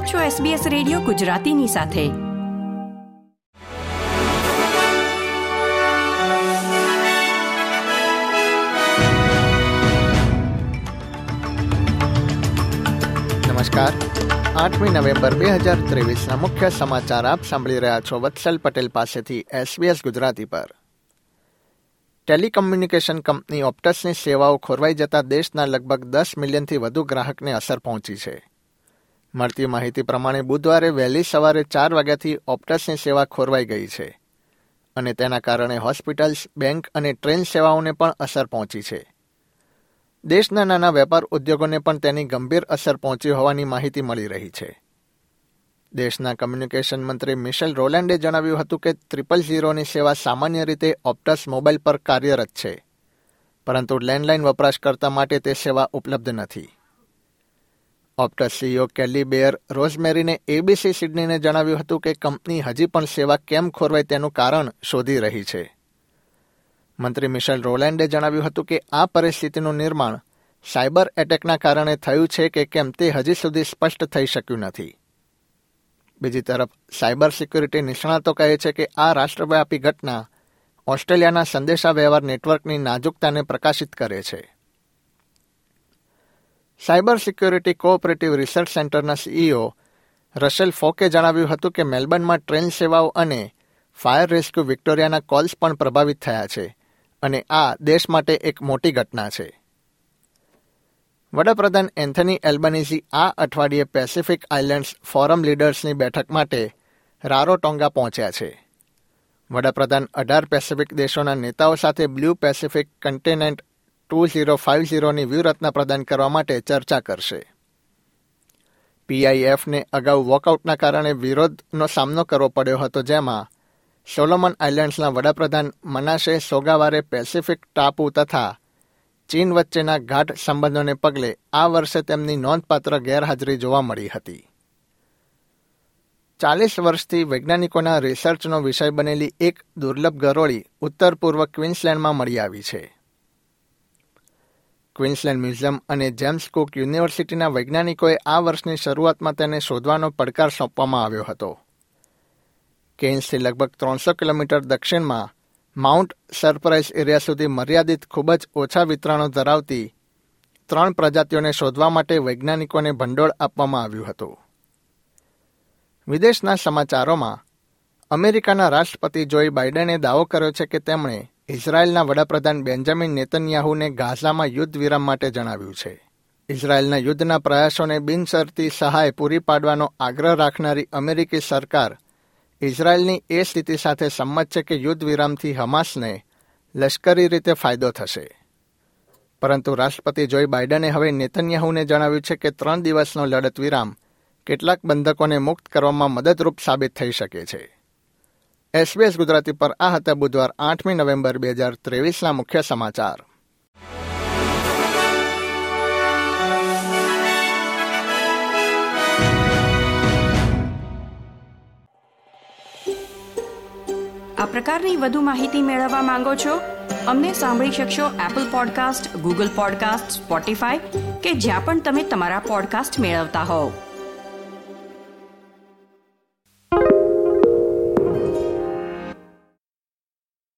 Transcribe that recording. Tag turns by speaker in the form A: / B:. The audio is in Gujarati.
A: આપ છો SBS રેડિયો ગુજરાતીની સાથે.
B: નમસ્કાર. આઠમી નવેમ્બર બે હજાર ત્રેવીસના મુખ્ય સમાચાર આપ સાંભળી રહ્યા છો વત્સલ પટેલ પાસેથી એસબીએસ ગુજરાતી પર. ટેલિકમ્યુનિકેશન કંપની ઓપ્ટસની સેવાઓ ખોરવાઈ જતા દેશના લગભગ દસ મિલિયનથી વધુ ગ્રાહકને અસર પહોંચી છે. મળતી માહિતી પ્રમાણે બુધવારે વહેલી સવારે ચાર વાગ્યાથી ઓપ્ટસની સેવા ખોરવાઈ ગઈ છે અને તેના કારણે હોસ્પિટલ્સ, બેંક અને ટ્રેન સેવાઓને પણ અસર પહોંચી છે. દેશના નાના વેપાર ઉદ્યોગોને પણ તેની ગંભીર અસર પહોંચી હોવાની માહિતી મળી રહી છે. દેશના કમ્યુનિકેશન મંત્રી મિશેલ રોલેન્ડે જણાવ્યું હતું કે ત્રિપલ ઝીરોની સેવા સામાન્ય રીતે ઓપ્ટસ મોબાઈલ પર કાર્યરત છે, પરંતુ લેન્ડલાઇન વપરાશકર્તા માટે તે સેવા ઉપલબ્ધ નથી. ઓપ્ટસ સીઈઓ કેલી બેયર રોઝમેરીને એબીસી સિડનીને જણાવ્યું હતું કે કંપની હજી પણ સેવા કેમ ખોરવાય તેનું કારણ શોધી રહી છે. મંત્રી મિશેલ રોલેન્ડે જણાવ્યું હતું કે આ પરિસ્થિતિનું નિર્માણ સાયબર એટેકના કારણે થયું છે કે કેમ તે હજી સુધી સ્પષ્ટ થઈ શક્યું નથી. બીજી તરફ, સાયબર સિક્યુરિટી નિષ્ણાતો કહે છે કે આ રાષ્ટ્રવ્યાપી ઘટના ઓસ્ટ્રેલિયાના સંદેશા વ્યવહાર નેટવર્કની નાજુકતાને પ્રકાશિત કરે છે. સાયબર સિક્યોરિટી કોઓપરેટિવ રિસર્ચ સેન્ટરના સીઈઓ રશેલ ફોકે જણાવ્યું હતું કે મેલબર્નમાં ટ્રેન સેવાઓ અને ફાયર રેસ્ક્યુ વિક્ટોરિયાના કોલ્સ પણ પ્રભાવિત થયા છે અને આ દેશ માટે એક મોટી ઘટના છે. વડાપ્રધાન એન્થની એલ્બનીઝી આ અઠવાડિયે પેસિફિક આઇલેન્ડ્સ ફોરમ લીડર્સની બેઠક માટે રારો ટોંગા પહોંચ્યા છે. વડાપ્રધાન અઢાર પેસિફિક દેશોના નેતાઓ સાથે Blue Pacific continent two zero, five ઝીરોની વ્યૂહરચના પ્રદાન કરવા માટે ચર્ચા કરશે. પીઆઈએફને અગાઉ વોકઆઉટના કારણે વિરોધનો સામનો કરવો પડ્યો હતો જેમાં સોલોમન આઇલેન્ડ્સના વડાપ્રધાન મનાશે સોગાવારે પેસિફિક ટાપુ તથા ચીન વચ્ચેના ગાઢ સંબંધોને પગલે આ વર્ષે તેમની નોંધપાત્ર ગેરહાજરી જોવા મળી હતી. ચાલીસ વર્ષથી વૈજ્ઞાનિકોના રિસર્ચનો વિષય બનેલી એક દુર્લભ ગરોળી ઉત્તર પૂર્વ ક્વિન્સલેન્ડમાં મળી આવી છે. ક્વિન્સલેન્ડ મ્યુઝિયમ અને જેમ્સ કુક યુનિવર્સિટીના વૈજ્ઞાનિકોએ આ વર્ષની શરૂઆતમાં તેને શોધવાનો પડકાર સોંપવામાં આવ્યો હતો. કેન્સથી લગભગ ત્રણસો કિલોમીટર દક્ષિણમાં માઉન્ટ સરપ્રાઇઝ એરિયા સુધી મર્યાદિત ખૂબ જ ઓછા વિતરણો ધરાવતી ત્રણ પ્રજાતિઓને શોધવા માટે વૈજ્ઞાનિકોને ભંડોળ આપવામાં આવ્યું હતું. વિદેશના સમાચારોમાં અમેરિકાના રાષ્ટ્રપતિ જોઈ બાઇડેને દાવો કર્યો છે કે તેમણે ઇઝરાયેલના વડાપ્રધાન બેન્જામિન નેતન્યાહુને ગાઝામાં યુદ્ધ વિરામ માટે જણાવ્યું છે. ઇઝરાયેલના યુદ્ધના પ્રયાસોને બિનશરતી સહાય પૂરી પાડવાનો આગ્રહ રાખનારી અમેરિકી સરકાર ઇઝરાયેલની એ સ્થિતિ સાથે સંમત છે કે યુદ્ધ વિરામથી હમાસને લશ્કરી રીતે ફાયદો થશે. પરંતુ રાષ્ટ્રપતિ જોઈ બાઇડને હવે નેતન્યાહુને જણાવ્યું છે કે ત્રણ દિવસનો લડત વિરામ કેટલાક બંધકોને મુક્ત કરવામાં મદદરૂપ સાબિત થઈ શકે છે. એસબીએસ ગુજરાતી પર આ હતા બુધવાર આઠમી નવેમ્બર બે હજાર ત્રેવીસના મુખ્ય સમાચાર.
A: આ પ્રકારની વધુ માહિતી મેળવવા માંગો છો? અમને સાંભળી શકશો Apple podcast Google podcast Spotify કે જ્યાં પણ તમે તમારા પોડકાસ્ટ મેળવતા હોવ.